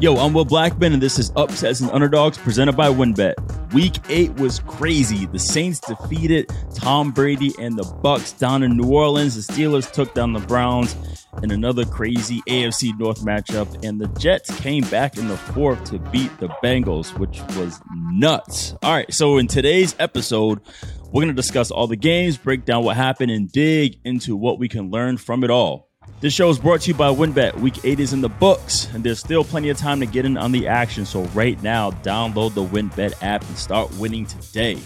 Yo, I'm Will Blackman, and this is Upsets and Underdogs presented by WynnBET. Week eight was crazy. The Saints defeated Tom Brady and the Bucs down in New Orleans. The Steelers took down the Browns in another crazy AFC North matchup, and the Jets came back in the fourth to beat the Bengals, which was nuts. All right, so in today's episode, we're going to discuss all the games, break down what happened, and dig into what we can learn from it all. This show is brought to you by WynnBET. Week 8 is in the books, and there's still plenty of time to get in on the action. So, right now, download the WynnBET app and start winning today.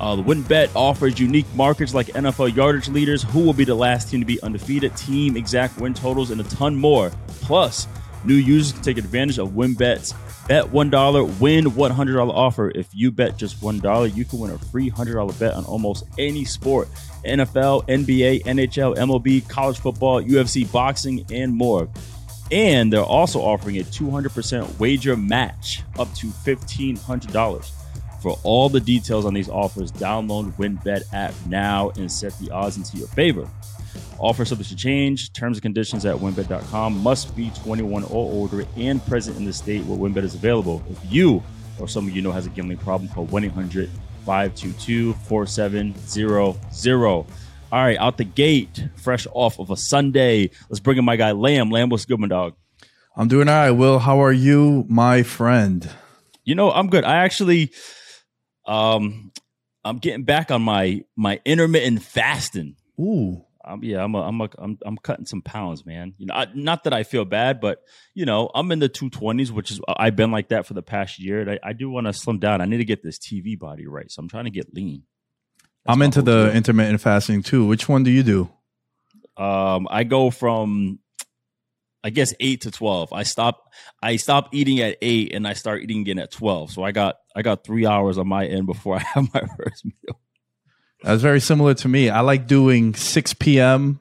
Uh, the WynnBET offers unique markets like NFL yardage leaders, who will be the last team to be undefeated, team exact win totals, and a ton more. Plus, new users can take advantage of WynnBET's Bet $1, win $100 offer. If you bet just $1, you can win a free $100 bet on almost any sport NFL, NBA, NHL, MLB, college football, UFC, boxing, and more. And they're also offering a 200% wager match up to $1,500. For all the details on these offers, download WynnBET app now and set the odds into your favor. Offer subject to change. Terms and conditions at wynnbet.com. Must be 21 or older and present in the state where WynnBET is available. If you or someone you know has a gambling problem, call 1 800 522 4700. All right, out the gate, fresh off of a Sunday. Let's bring in my guy, Lamb. Lamb, what's good, my dog? I'm doing all right, Will. How are you, my friend? You know, I'm good. I actually, um, I'm getting back on my my intermittent fasting. Ooh. Um, yeah, I'm a, I'm a, I'm I'm cutting some pounds, man. You know, I, not that I feel bad, but you know, I'm in the 220s, which is I've been like that for the past year. I, I do want to slim down. I need to get this TV body right, so I'm trying to get lean. That's I'm into the intermittent fasting too. Which one do you do? Um, I go from I guess eight to twelve. I stop I stop eating at eight and I start eating again at twelve. So I got I got three hours on my end before I have my first meal. That's very similar to me. I like doing 6 p.m.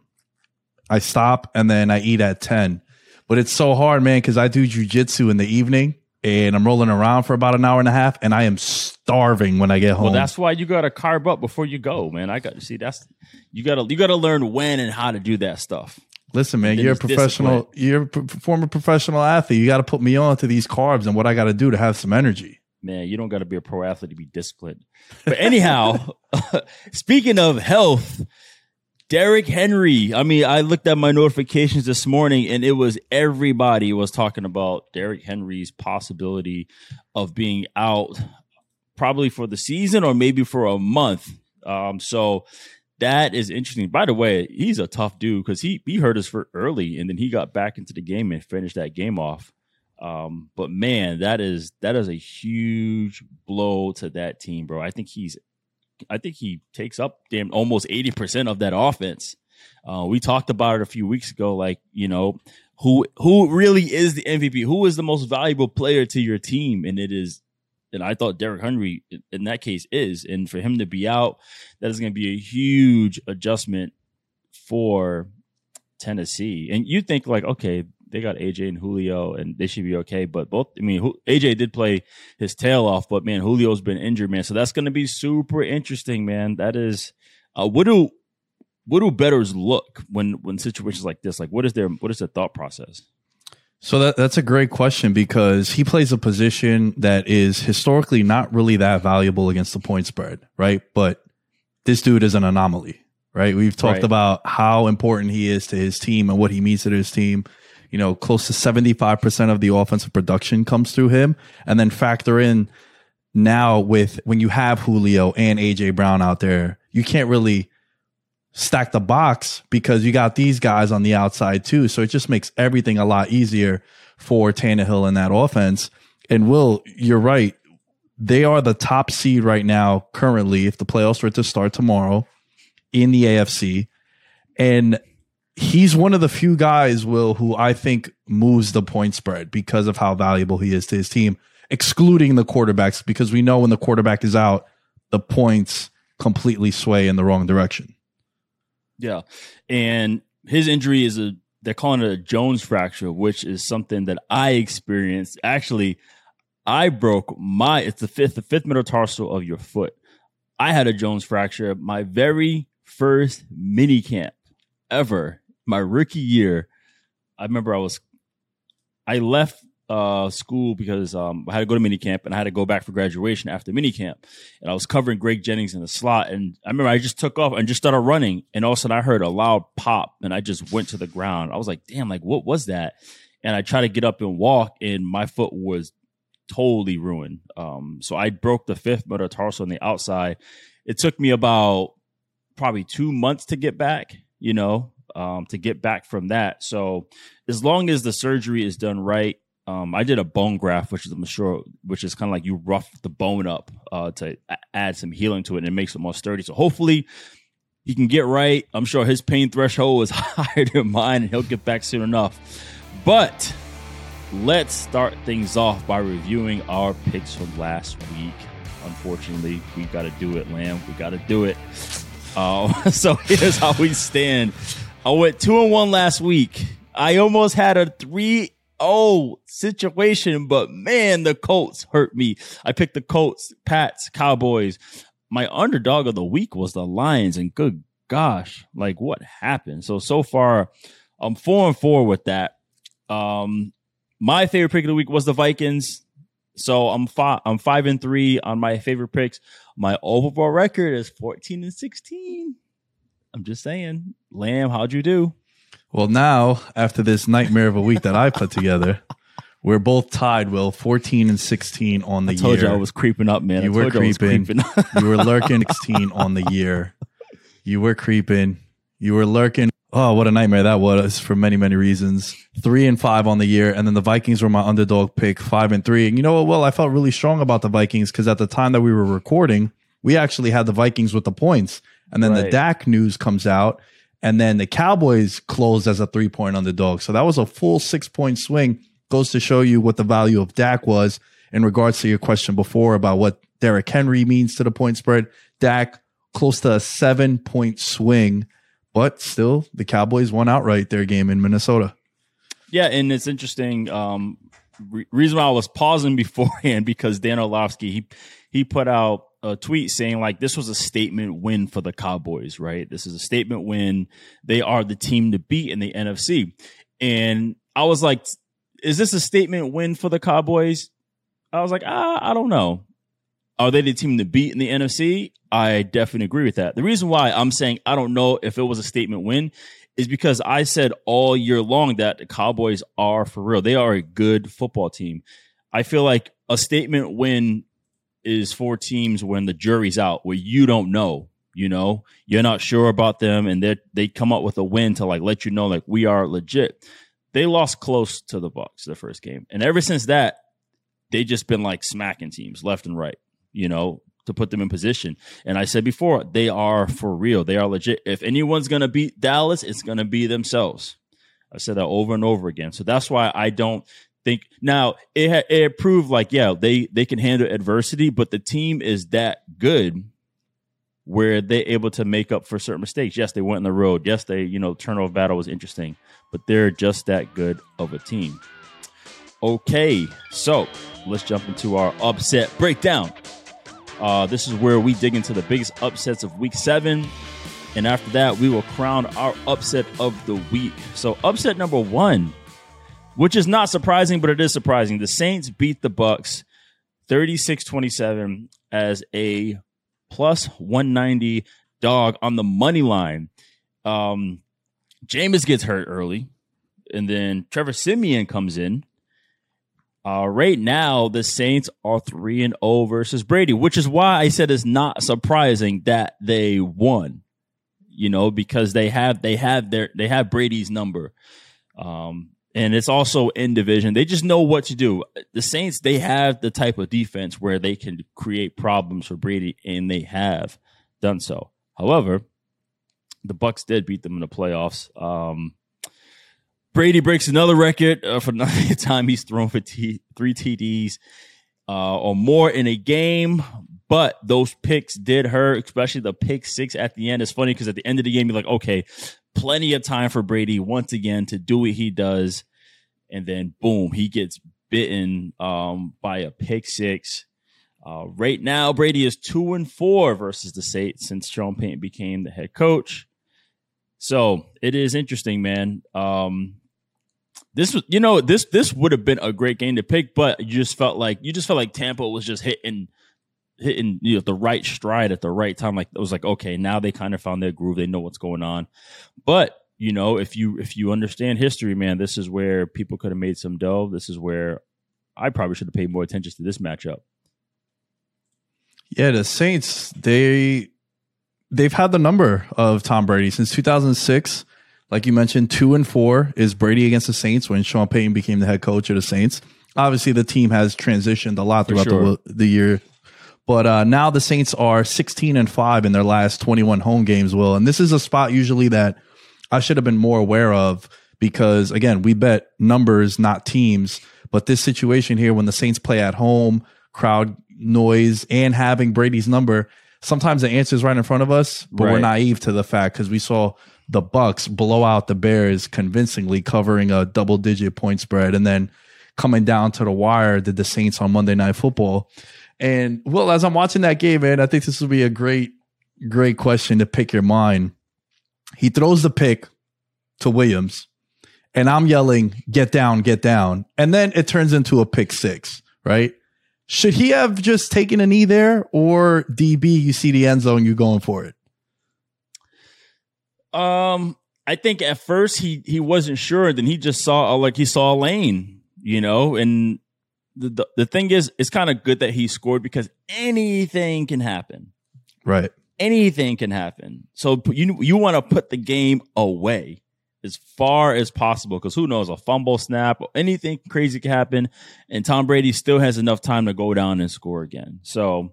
I stop and then I eat at 10. But it's so hard, man, because I do jujitsu in the evening and I'm rolling around for about an hour and a half and I am starving when I get home. Well, that's why you gotta carb up before you go, man. I got to see that's you gotta you gotta learn when and how to do that stuff. Listen, man, you're a professional, discipline. you're a former professional athlete. You got to put me on to these carbs and what I got to do to have some energy man, you don't got to be a pro athlete to be disciplined. But anyhow, speaking of health, Derrick Henry. I mean, I looked at my notifications this morning and it was everybody was talking about Derrick Henry's possibility of being out probably for the season or maybe for a month. Um, so that is interesting. By the way, he's a tough dude because he he hurt us for early and then he got back into the game and finished that game off. Um, but man, that is that is a huge blow to that team, bro. I think he's I think he takes up damn almost 80% of that offense. Uh, we talked about it a few weeks ago, like, you know, who who really is the MVP? Who is the most valuable player to your team? And it is and I thought Derrick Henry in that case is. And for him to be out, that is going to be a huge adjustment for Tennessee. And you think like, okay, they got AJ and Julio, and they should be okay. But both, I mean, AJ did play his tail off, but man, Julio's been injured, man. So that's going to be super interesting, man. That is, uh, what do what do bettors look when when situations like this? Like, what is their what is their thought process? So that that's a great question because he plays a position that is historically not really that valuable against the point spread, right? But this dude is an anomaly, right? We've talked right. about how important he is to his team and what he means to his team you know, close to 75% of the offensive production comes through him. And then factor in now with when you have Julio and AJ Brown out there, you can't really stack the box because you got these guys on the outside too. So it just makes everything a lot easier for Tannehill in that offense. And Will, you're right. They are the top seed right now, currently, if the playoffs were to start tomorrow in the AFC. And he's one of the few guys, Will, who I think moves the point spread because of how valuable he is to his team, excluding the quarterbacks, because we know when the quarterback is out, the points completely sway in the wrong direction. Yeah. And his injury is a, they're calling it a Jones fracture, which is something that I experienced. Actually, I broke my, it's the fifth, the fifth metatarsal of your foot. I had a Jones fracture my very first mini camp ever my rookie year, I remember I was I left uh, school because um, I had to go to minicamp and I had to go back for graduation after minicamp. And I was covering Greg Jennings in the slot. And I remember I just took off and just started running. And all of a sudden I heard a loud pop and I just went to the ground. I was like, damn, like what was that? And I tried to get up and walk and my foot was totally ruined. Um, so I broke the fifth metatarsal on the outside. It took me about probably two months to get back, you know, um, to get back from that. So as long as the surgery is done right, um, I did a bone graft, which is I'm sure, which is kind of like you rough the bone up uh, to add some healing to it, and it makes it more sturdy. So hopefully he can get right. I'm sure his pain threshold is higher than mine, and he'll get back soon enough. But let's start things off by reviewing our picks from last week. Unfortunately, we got to do it, Lamb. We got to do it. Uh, so here's how we stand. I went two and one last week. I almost had a three oh situation, but man, the Colts hurt me. I picked the Colts, Pats, Cowboys. My underdog of the week was the Lions, and good gosh, like what happened? So so far, I'm four and four with that. Um, my favorite pick of the week was the Vikings. So I'm five. I'm five and three on my favorite picks. My overall record is 14 and 16. I'm just saying, Lamb, how'd you do? Well, now after this nightmare of a week that I put together, we're both tied. Will 14 and 16 on the I told year. you I was creeping up, man. You I were creeping. creeping. you were lurking 16 on the year. You were creeping. You were lurking. Oh, what a nightmare that was for many, many reasons. Three and five on the year, and then the Vikings were my underdog pick, five and three. And you know what? Well, I felt really strong about the Vikings because at the time that we were recording, we actually had the Vikings with the points, and then right. the Dak news comes out, and then the Cowboys closed as a three point underdog. So that was a full six point swing. Goes to show you what the value of Dak was in regards to your question before about what Derrick Henry means to the point spread. Dak close to a seven point swing, but still the Cowboys won outright their game in Minnesota. Yeah, and it's interesting. Um, re- reason why I was pausing beforehand because Dan Orlovsky he he put out a tweet saying like this was a statement win for the Cowboys, right? This is a statement win. They are the team to beat in the NFC. And I was like, is this a statement win for the Cowboys? I was like, ah, I don't know. Are they the team to beat in the NFC? I definitely agree with that. The reason why I'm saying I don't know if it was a statement win is because I said all year long that the Cowboys are for real. They are a good football team. I feel like a statement win is for teams when the jury's out, where you don't know, you know, you're not sure about them, and they they come up with a win to like let you know like we are legit. They lost close to the Bucs the first game, and ever since that, they just been like smacking teams left and right, you know, to put them in position. And I said before, they are for real. They are legit. If anyone's gonna beat Dallas, it's gonna be themselves. I said that over and over again. So that's why I don't think now it it proved like yeah they they can handle adversity, but the team is that good where they're able to make up for certain mistakes. Yes, they went on the road. Yes, they you know turnover battle was interesting, but they're just that good of a team. Okay, so let's jump into our upset breakdown. Uh, this is where we dig into the biggest upsets of week seven. And after that, we will crown our upset of the week. So, upset number one which is not surprising, but it is surprising. The Saints beat the Bucs 36-27 as a plus 190 dog on the money line. Um Jameis gets hurt early, and then Trevor Siemian comes in. Uh, right now, the Saints are three and zero oh versus Brady, which is why I said it's not surprising that they won. You know, because they have they have their they have Brady's number. Um, and it's also in division. They just know what to do. The Saints, they have the type of defense where they can create problems for Brady, and they have done so. However, the Bucs did beat them in the playoffs. Um, Brady breaks another record uh, for the time he's thrown for t- three TDs uh, or more in a game. But those picks did hurt, especially the pick six at the end. It's funny because at the end of the game, you're like, okay, plenty of time for Brady once again to do what he does. And then boom, he gets bitten um, by a pick six. Uh, right now, Brady is two and four versus the Saints since Sean Payton became the head coach. So it is interesting, man. Um, This was, you know, this this would have been a great game to pick, but you just felt like you just felt like Tampa was just hitting hitting you know the right stride at the right time. Like it was like, okay, now they kind of found their groove. They know what's going on. But you know, if you if you understand history, man, this is where people could have made some dough. This is where I probably should have paid more attention to this matchup. Yeah, the Saints, they they've had the number of Tom Brady since 2006. Like you mentioned, two and four is Brady against the Saints when Sean Payton became the head coach of the Saints. Obviously, the team has transitioned a lot throughout sure. the, the year but uh, now the Saints are 16 and 5 in their last 21 home games, Will. And this is a spot usually that I should have been more aware of because, again, we bet numbers, not teams. But this situation here, when the Saints play at home, crowd noise, and having Brady's number, sometimes the answer is right in front of us, but right. we're naive to the fact because we saw the Bucs blow out the Bears convincingly, covering a double digit point spread. And then coming down to the wire, did the Saints on Monday Night Football. And well, as I'm watching that game, man, I think this will be a great, great question to pick your mind. He throws the pick to Williams, and I'm yelling, get down, get down. And then it turns into a pick six, right? Should he have just taken a knee there, or DB, you see the end zone, you going for it? Um, I think at first he he wasn't sure. Then he just saw like he saw a lane, you know, and the, the, the thing is, it's kind of good that he scored because anything can happen. Right. Anything can happen. So you you want to put the game away as far as possible because who knows a fumble snap or anything crazy can happen and tom brady still has enough time to go down and score again so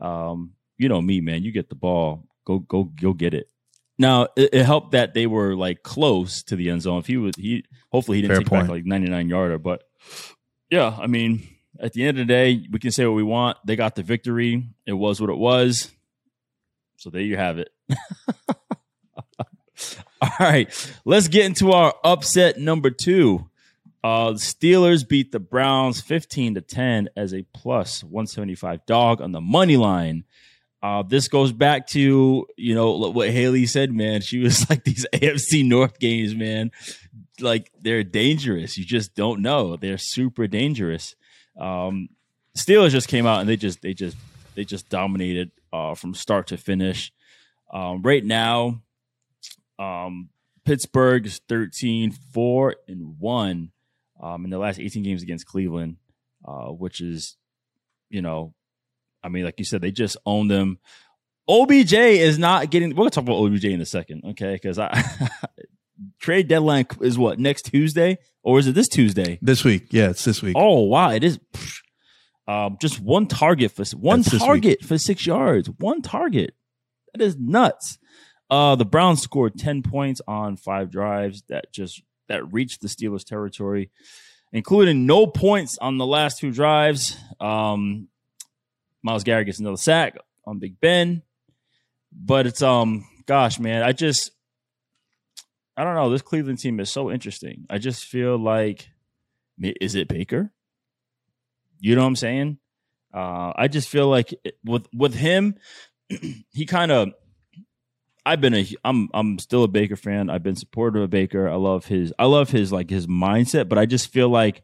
um, you know me man you get the ball go go go get it now it, it, helped that they were like close to the end zone if he was he hopefully he didn't Fair take point. back like 99 yarder but yeah, I mean, at the end of the day, we can say what we want. They got the victory. It was what it was. So there you have it. All right, let's get into our upset number two. Uh, the Steelers beat the Browns 15 to 10 as a plus 175 dog on the money line. Uh, this goes back to, you know, what Haley said, man. She was like these AFC North games, man like they're dangerous. You just don't know. They're super dangerous. Um, Steelers just came out and they just they just they just dominated uh, from start to finish. Um, right now, um, Pittsburgh is 13, 4 and 1 um, in the last 18 games against Cleveland, uh, which is, you know, I mean, like you said, they just own them. OBJ is not getting. We're gonna talk about OBJ in a second, okay? Because I trade deadline is what next Tuesday or is it this Tuesday? This week, yeah, it's this week. Oh wow, it is. Um, just one target for one target for six yards. One target. That is nuts. Uh, the Browns scored ten points on five drives that just that reached the Steelers territory, including no points on the last two drives. Um, Myles Garrett gets another sack on Big Ben, but it's um, gosh, man, I just I don't know. This Cleveland team is so interesting. I just feel like, is it Baker? You know what I'm saying? Uh, I just feel like with with him, he kind of. I've been a I'm I'm still a Baker fan. I've been supportive of Baker. I love his I love his like his mindset, but I just feel like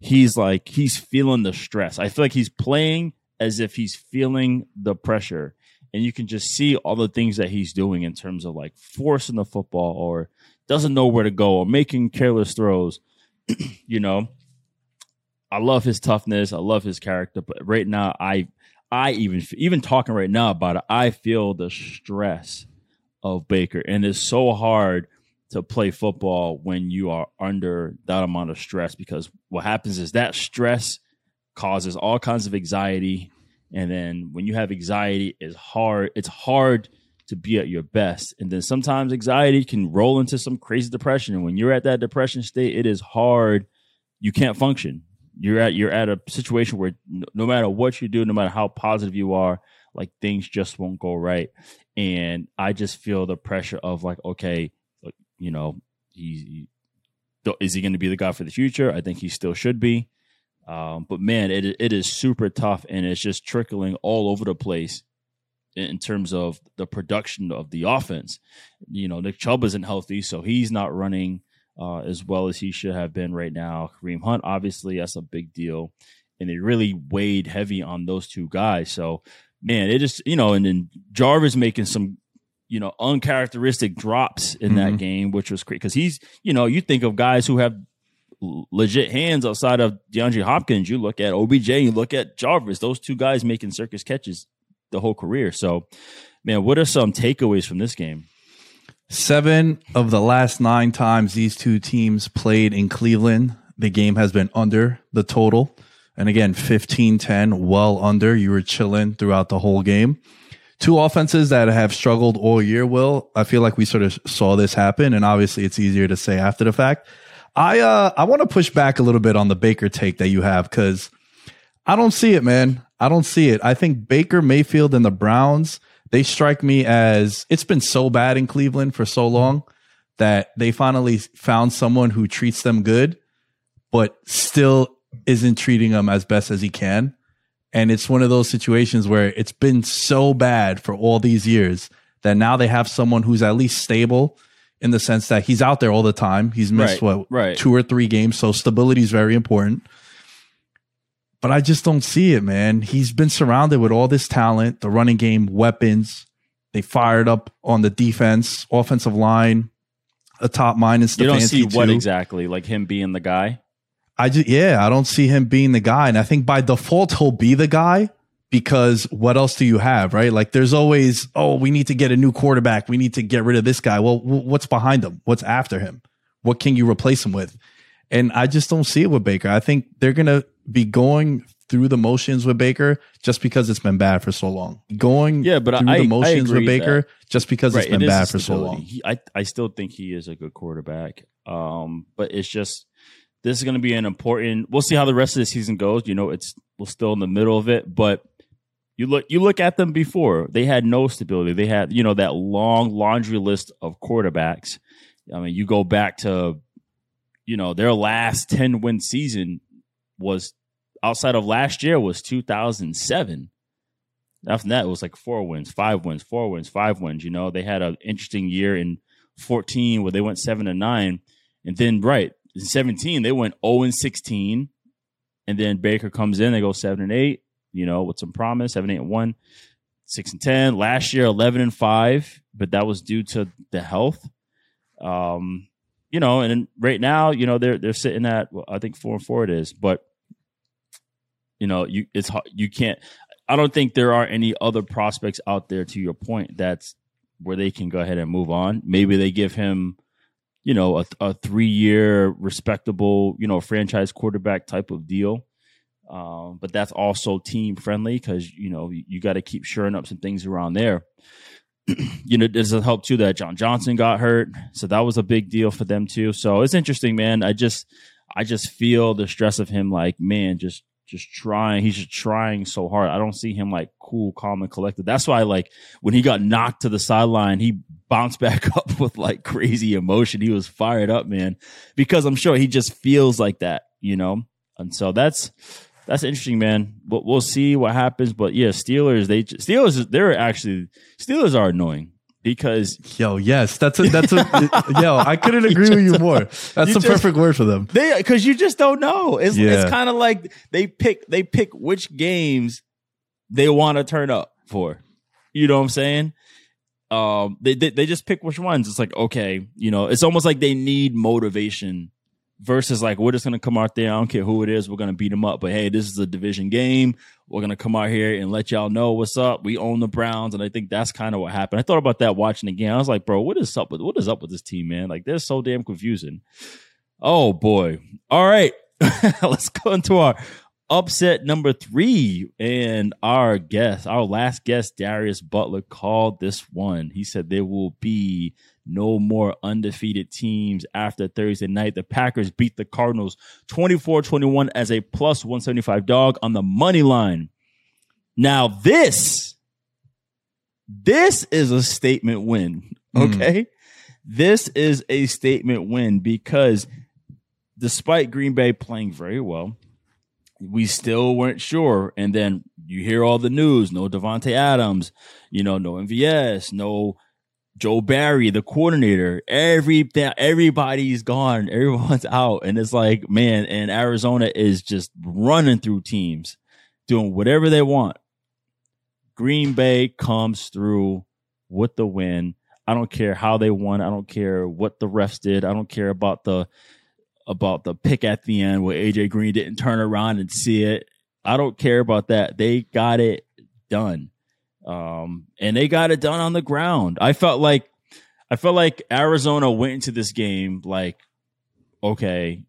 he's like he's feeling the stress. I feel like he's playing as if he's feeling the pressure and you can just see all the things that he's doing in terms of like forcing the football or doesn't know where to go or making careless throws. you know, I love his toughness. I love his character, but right now, I, I even even talking right now about it, I feel the stress of Baker, and it's so hard to play football when you are under that amount of stress because what happens is that stress causes all kinds of anxiety and then when you have anxiety it's hard it's hard to be at your best. And then sometimes anxiety can roll into some crazy depression. And when you're at that depression state, it is hard. You can't function. You're at you're at a situation where no matter what you do, no matter how positive you are, like things just won't go right. And I just feel the pressure of like, okay, you know, he, is he going to be the guy for the future? I think he still should be. Um, but man, it it is super tough, and it's just trickling all over the place in terms of the production of the offense. You know, Nick Chubb isn't healthy, so he's not running uh, as well as he should have been right now. Kareem Hunt, obviously, that's a big deal. And they really weighed heavy on those two guys. So, man, it just, you know, and then Jarvis making some, you know, uncharacteristic drops in mm-hmm. that game, which was great. Because he's, you know, you think of guys who have legit hands outside of DeAndre Hopkins. You look at OBJ, you look at Jarvis, those two guys making circus catches the whole career. So, man, what are some takeaways from this game? Seven of the last nine times these two teams played in Cleveland, the game has been under the total. And again, 15 10, well under. You were chilling throughout the whole game. Two offenses that have struggled all year, Will. I feel like we sort of saw this happen. And obviously, it's easier to say after the fact. I uh I want to push back a little bit on the Baker take that you have because I don't see it, man. I don't see it. I think Baker Mayfield and the Browns, they strike me as it's been so bad in Cleveland for so long that they finally found someone who treats them good, but still isn't treating them as best as he can. And it's one of those situations where it's been so bad for all these years that now they have someone who's at least stable in the sense that he's out there all the time. He's missed right, what right. two or three games, so stability is very important. But I just don't see it, man. He's been surrounded with all this talent, the running game, weapons. They fired up on the defense, offensive line, a top minus. You don't see what exactly, like him being the guy. I just yeah, I don't see him being the guy, and I think by default he'll be the guy because what else do you have, right? Like there's always, oh, we need to get a new quarterback. We need to get rid of this guy. Well, what's behind him? What's after him? What can you replace him with? And I just don't see it with Baker. I think they're going to be going through the motions with Baker just because it's been bad for so long. Going yeah, but through I, the motions with Baker that. just because right, it's been it bad for so long. He, I, I still think he is a good quarterback. Um, but it's just this is going to be an important. We'll see how the rest of the season goes. You know, it's we're still in the middle of it, but you look you look at them before they had no stability. They had you know that long laundry list of quarterbacks. I mean, you go back to you know their last ten win season was outside of last year was 2007. After that, it was like four wins, five wins, four wins, five wins. You know, they had an interesting year in 14 where they went seven and nine, and then right in 17 they went 0 and 16, and then Baker comes in, they go seven and eight you know, with some promise, seven, eight, and one, six and ten. Last year, eleven and five, but that was due to the health. Um, you know, and right now, you know, they're they're sitting at well, I think four and four it is, but you know, you it's you can't. I don't think there are any other prospects out there. To your point, that's where they can go ahead and move on. Maybe they give him, you know, a, a three year respectable, you know, franchise quarterback type of deal. Um, but that's also team friendly because you know you, you got to keep shoring up some things around there. you know, does it help too that John Johnson got hurt, so that was a big deal for them too. So it's interesting, man. I just, I just feel the stress of him, like man, just, just trying. He's just trying so hard. I don't see him like cool, calm, and collected. That's why, like, when he got knocked to the sideline, he bounced back up with like crazy emotion. He was fired up, man, because I'm sure he just feels like that, you know. And so that's that's interesting, man. But we'll see what happens. But yeah, Steelers, they Steelers, they're actually Steelers are annoying because yo, yes, that's a that's a yo. I couldn't agree with you more. That's you the just, perfect word for them. They because you just don't know. It's yeah. it's kind of like they pick they pick which games they want to turn up for. You know what I'm saying? Um, they, they they just pick which ones. It's like okay, you know, it's almost like they need motivation versus like we're just gonna come out there. I don't care who it is. We're gonna beat them up. But hey, this is a division game. We're gonna come out here and let y'all know what's up. We own the Browns, and I think that's kind of what happened. I thought about that watching the game. I was like, bro, what is up with what is up with this team, man? Like they're so damn confusing. Oh boy. All right, let's go into our upset number three. And our guest, our last guest, Darius Butler, called this one. He said there will be no more undefeated teams after Thursday night. The Packers beat the Cardinals 24 21 as a plus 175 dog on the money line. Now, this, this is a statement win. Hmm. Okay. Mm. This is a statement win because despite Green Bay playing very well, we still weren't sure. And then you hear all the news no Davante Adams, you know, no MVS, no Joe Barry, the coordinator, every everybody's gone, everyone's out, and it's like, man, and Arizona is just running through teams, doing whatever they want. Green Bay comes through with the win. I don't care how they won. I don't care what the refs did. I don't care about the about the pick at the end where AJ Green didn't turn around and see it. I don't care about that. They got it done. Um, and they got it done on the ground. I felt like I felt like Arizona went into this game like, okay,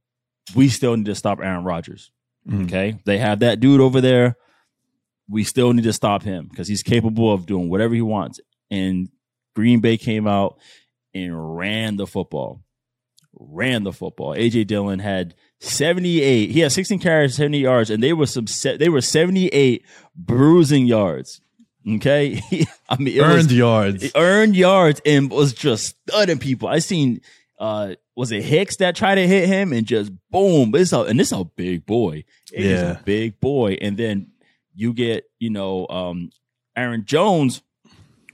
we still need to stop Aaron Rodgers. Mm-hmm. Okay. They have that dude over there. We still need to stop him because he's capable of doing whatever he wants. And Green Bay came out and ran the football. Ran the football. AJ Dillon had 78. He had 16 carries, 70 yards, and they were some they were 78 bruising yards. Okay, I mean, earned was, yards, earned yards, and was just studying people. I seen, uh, was it Hicks that tried to hit him and just boom? It's a and this a big boy. It yeah, a big boy. And then you get, you know, um, Aaron Jones,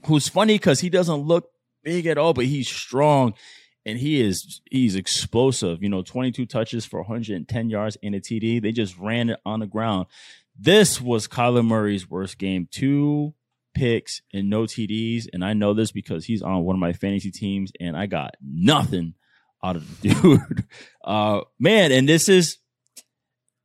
who's funny because he doesn't look big at all, but he's strong and he is he's explosive. You know, 22 touches for 110 yards in a TD. They just ran it on the ground. This was Kyler Murray's worst game. Two picks and no TDs. And I know this because he's on one of my fantasy teams and I got nothing out of the dude. Uh, man, and this is,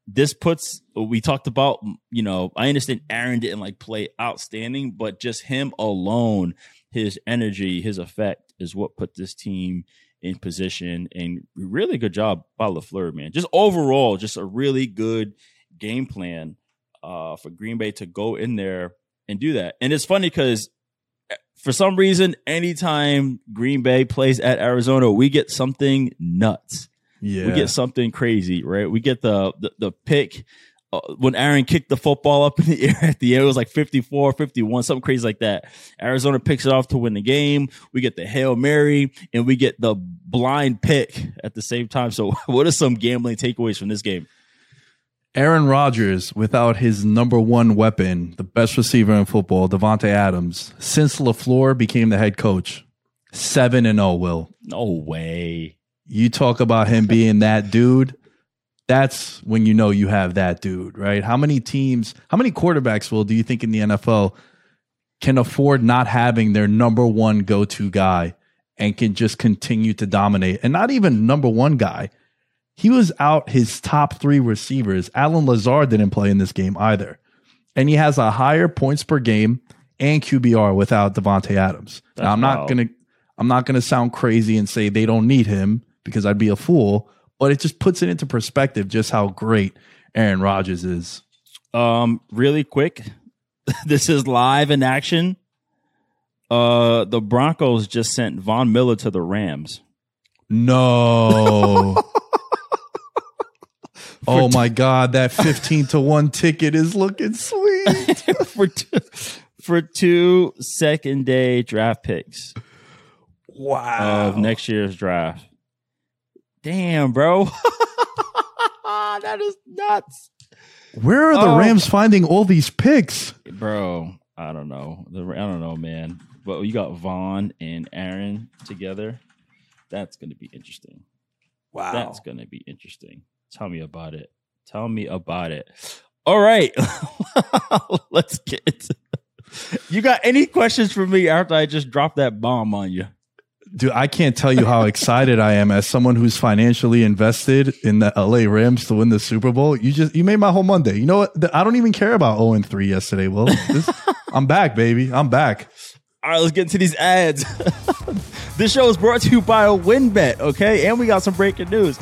this puts, we talked about, you know, I understand Aaron didn't like play outstanding, but just him alone, his energy, his effect is what put this team in position and really good job by LaFleur, man. Just overall, just a really good game plan uh, for Green Bay to go in there and do that. And it's funny because eh, for some reason, anytime Green Bay plays at Arizona, we get something nuts. Yeah. We get something crazy, right? We get the the, the pick uh, when Aaron kicked the football up in the air at the end, it was like 54, 51, something crazy like that. Arizona picks it off to win the game. We get the Hail Mary and we get the blind pick at the same time. So, what are some gambling takeaways from this game? Aaron Rodgers, without his number one weapon, the best receiver in football, Davante Adams, since LaFleur became the head coach, 7 and 0, Will. No way. You talk about him being that dude. That's when you know you have that dude, right? How many teams, how many quarterbacks, Will, do you think in the NFL can afford not having their number one go to guy and can just continue to dominate? And not even number one guy he was out his top three receivers. Allen Lazard didn't play in this game either. And he has a higher points per game and QBR without Davante Adams. Now I'm not wild. gonna I'm not gonna sound crazy and say they don't need him because I'd be a fool, but it just puts it into perspective just how great Aaron Rodgers is. Um, really quick, this is live in action. Uh, the Broncos just sent Von Miller to the Rams. No. oh my god, that fifteen to one ticket is looking sweet for two, for two second day draft picks. Wow, of next year's draft. Damn, bro, that is nuts. Where are the oh. Rams finding all these picks, bro? I don't know. I don't know, man. But you got Von and Aaron together. That's going to be interesting. Wow, that's going to be interesting. Tell me about it. Tell me about it. All right. Let's get You got any questions for me after I just dropped that bomb on you? Dude, I can't tell you how excited I am as someone who's financially invested in the LA Rams to win the Super Bowl. You just you made my whole Monday. You know what? I don't even care about 0 and 3 yesterday, Will. This, I'm back, baby. I'm back. All right, let's get into these ads. this show is brought to you by a WynnBET, okay? And we got some breaking news.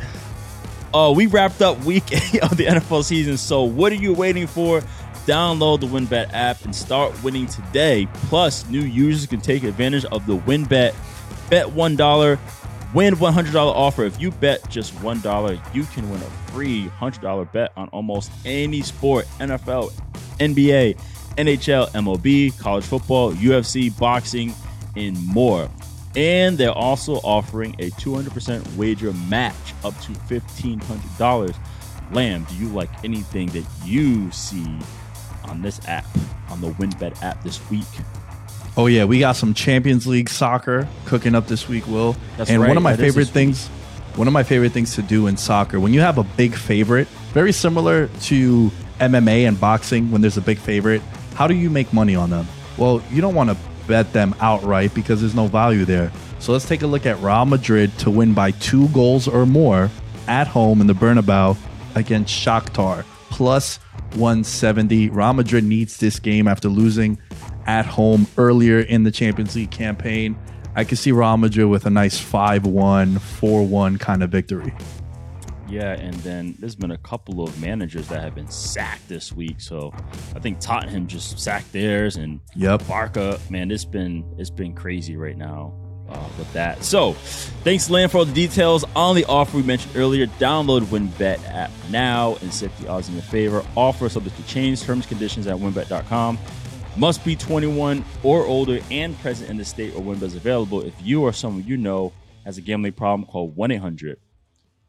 Uh, we wrapped up week eight of the NFL season. So, what are you waiting for? Download the WynnBET app and start winning today. Plus, new users can take advantage of the WynnBET Bet $1, win $100 offer. If you bet just $1, you can win a free $100 bet on almost any sport NFL, NBA, NHL, MLB, college football, UFC, boxing, and more. And they're also offering a 200% wager match up to $1,500. Lamb, do you like anything that you see on this app, on the WynnBET app this week? Oh yeah, we got some Champions League soccer cooking up this week, Will. That's and right, one of my that favorite things, one of my favorite things to do in soccer, when you have a big favorite, very similar to MMA and boxing, when there's a big favorite, how do you make money on them? Well, you don't want to bet them outright because there's no value there. So let's take a look at Real Madrid to win by two goals or more at home in the Bernabeu against Shakhtar plus 170. Real Madrid needs this game after losing at home earlier in the Champions League campaign. I can see Real Madrid with a nice 5 1, 4 1 kind of victory. Yeah, and then there's been a couple of managers that have been sacked this week. So I think Tottenham just sacked theirs, and Yep. Barca, man, it's been it's been crazy right now uh, with that. So thanks, Lan, for all the details on the offer we mentioned earlier. Download WynnBET app now and set the odds in your favor. Offer subject to change. Terms conditions at WynnBET.com. Must be 21 or older and present in the state where WynnBET is available. If you or someone you know has a gambling problem, call 1 800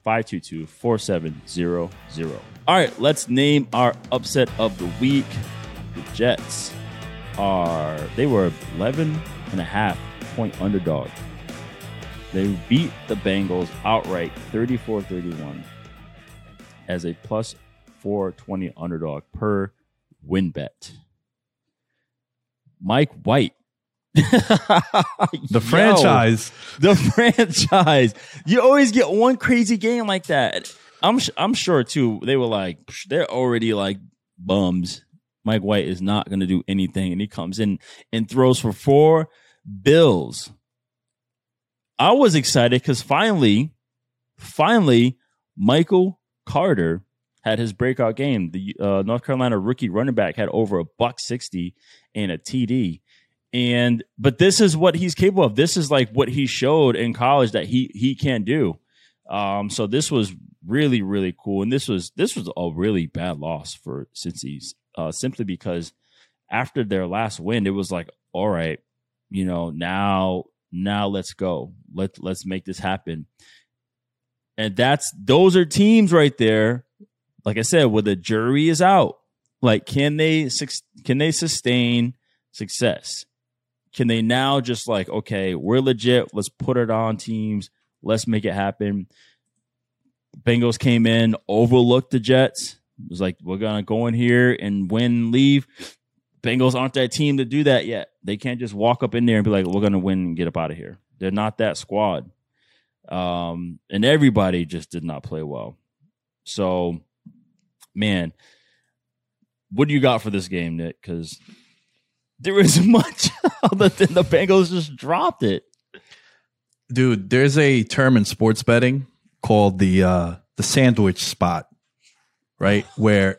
522 4700. All right, let's name our upset of the week. The Jets are, they were 11 and a half point underdog. They beat the Bengals outright 34 31 as a plus 420 underdog per WynnBET. Mike White. The franchise. the franchise. You always get one crazy game like that. I'm sh- I'm sure too. They were like they're already like bums. Mike White is not going to do anything, and he comes in and throws for four bills. I was excited because finally, finally, Michael Carter had his breakout game. The uh, North Carolina rookie running back had over a buck sixty and a TD. And but this is what he's capable of. This is like what he showed in college that he he can do. Um, so this was really really cool, and this was this was a really bad loss for Cincy's, uh, simply because after their last win, it was like, all right, you know, now now let's go, let let's make this happen. And that's those are teams right there. Like I said, where the jury is out. Like, can they can they sustain success? Can they now just like, okay, we're legit. Let's put it on teams. Let's make it happen. Bengals came in, overlooked the Jets. It was like, we're gonna go in here and win, leave. Bengals aren't that team to do that yet. They can't just walk up in there and be like, we're gonna win and get up out of here. They're not that squad. Um, and everybody just did not play well. So, man, what do you got for this game, Nick? Because there isn't much other than the Bengals just dropped it. Dude, there's a term in sports betting called the uh the sandwich spot, right? Where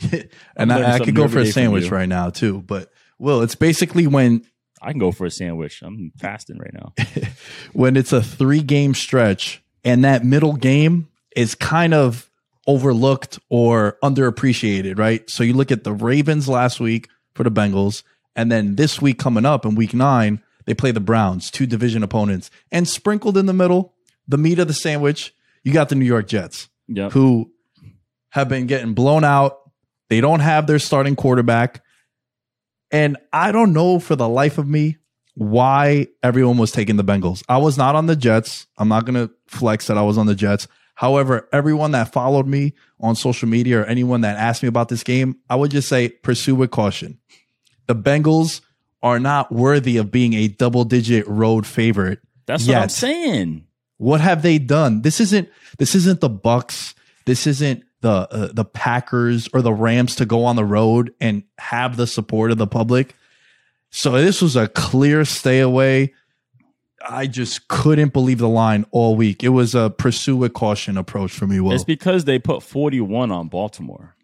and I, I could go for a sandwich right now too, but well, it's basically when I can go for a sandwich. I'm fasting right now. when it's a three game stretch and that middle game is kind of overlooked or underappreciated, right? So you look at the Ravens last week for the Bengals, and then this week coming up in week nine, they play the Browns, two division opponents, and sprinkled in the middle, the meat of the sandwich, you got the New York Jets, Yep. who have been getting blown out. They don't have their starting quarterback. And I don't know for the life of me why everyone was taking the Bengals. I was not on the Jets. I'm not going to flex that I was on the Jets. However, everyone that followed me on social media or anyone that asked me about this game, I would just say pursue with caution. The Bengals are not worthy of being a double digit road favorite. That's what I'm saying. What have they done? This isn't this isn't the Bucs. This isn't the uh, the Packers or the Rams to go on the road and have the support of the public. So this was a clear stay away. I just couldn't believe the line all week. It was a pursue with caution approach for me. Will It's because they put 41 on Baltimore.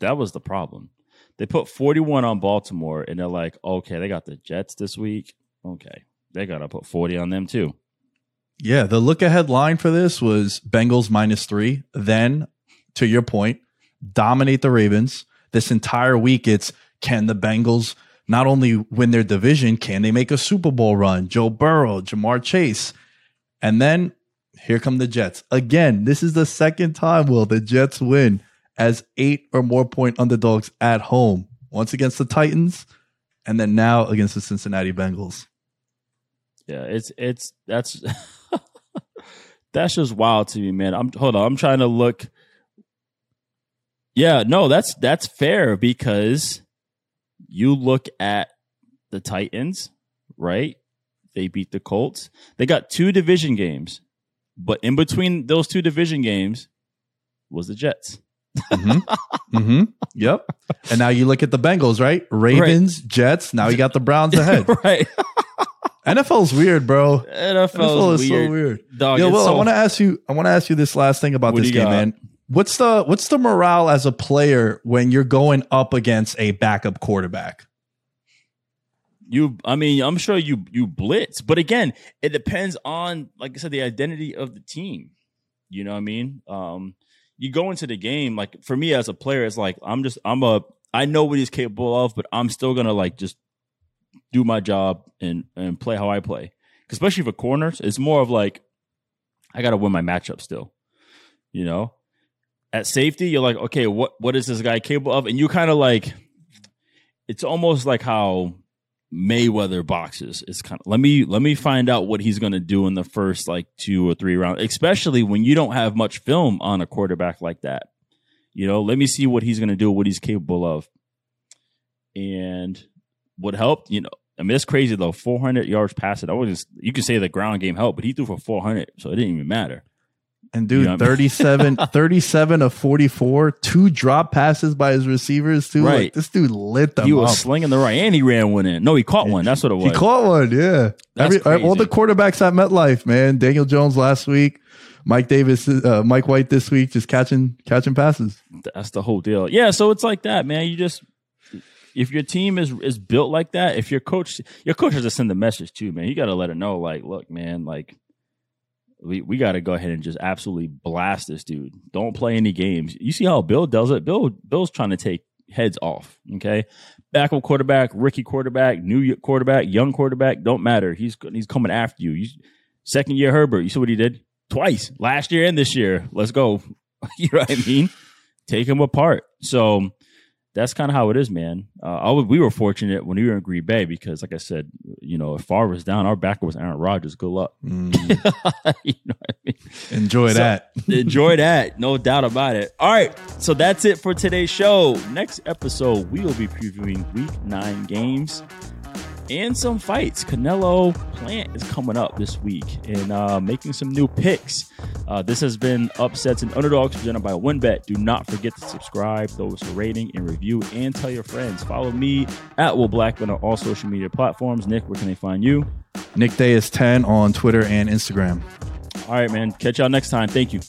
That was the problem. They put 41 on Baltimore, and they're like, okay, they got the Jets this week. Okay, they got to put 40 on them too. Yeah, the look ahead line for this was Bengals minus three. Then, to your point, dominate the Ravens. This entire week, it's can the Bengals not only win their division, can they make a Super Bowl run? Joe Burrow, Ja'Marr Chase. And then here come the Jets. Again, this is the second time, will the Jets win as eight or more point underdogs at home. Once against the Titans, and then now against the Cincinnati Bengals. Yeah, it's it's that's that's just wild to me, man. I'm hold on, I'm trying to look. Yeah, no, that's that's fair because you look at the Titans, right? They beat the Colts. They got two division games, but in between those two division games was the Jets. Mm-hmm. Mm-hmm. Yep. And now you look at the Bengals, right? Ravens, right. Jets. Now you got the Browns ahead. right. NFL's weird, bro. NFL's NFL is weird. so weird. Dog, Yo, well, so... I want to ask you. I want to ask you this last thing about what this game, got? man. What's the what's the morale as a player when you're going up against a backup quarterback? You, I mean, I'm sure you you blitz, but again, it depends on, like I said, the identity of the team. You know what I mean? Um, you go into the game like for me as a player, it's like I'm just I'm a I know what he's capable of, but I'm still gonna like just do my job and and play how I play. Especially for corners, it's more of like I gotta win my matchup still. You know, at safety, you're like, okay, what what is this guy capable of? And you kind of like, it's almost like how Mayweather boxes. It's kind of let me let me find out what he's going to do in the first like two or three rounds, especially when you don't have much film on a quarterback like that. You know, let me see what he's going to do, what he's capable of. And what helped, you know, I mean, it's crazy though. 400 yards passing. I was just, you could say the ground game helped, but he threw for 400, so it didn't even matter. And dude, know 37, 37 of 44, two drop passes by his receivers too. Right. Like, this dude lit them He was up. slinging the right and he ran one in. No, he caught one. That's what it was. He caught one, yeah. Every, all the quarterbacks at MetLife, man. Daniel Jones last week, Mike Davis, uh, Mike White this week, just catching catching passes. That's the whole deal. Yeah, so it's like that, man. You just if your team is is built like that, if your coach your coach has to send the message too, man. You got to let it know, like, look, man, like we, we got to go ahead and just absolutely blast this dude. Don't play any games. You see how Bill does it? Bill Bill's trying to take heads off. Okay, backup quarterback, rookie quarterback, new quarterback, young quarterback, don't matter. He's he's coming after you. you second year Herbert. You see what he did twice last year and this year. Let's go. you know what I mean? Take him apart. So that's kind of how it is, man. Uh, was, we were fortunate when we were in Green Bay because, like I said, you know, if Favre was down, our backer was Aaron Rodgers. Good luck. Mm. you know I mean? Enjoy so, that. enjoy that. No doubt about it. All right. So that's it for today's show. Next episode, we will be previewing week nine games and some fights. Canelo Plant is coming up this week and uh, making some new picks. Uh, this has been Upsets and Underdogs presented by WynnBET. Do not forget to subscribe, throw us a rating and review, and tell your friends. Follow me at Will Blackmon on all social media platforms. Nick, where can they find you? Nick Day is 10 on Twitter and Instagram. All right, man. Catch y'all next time. Thank you.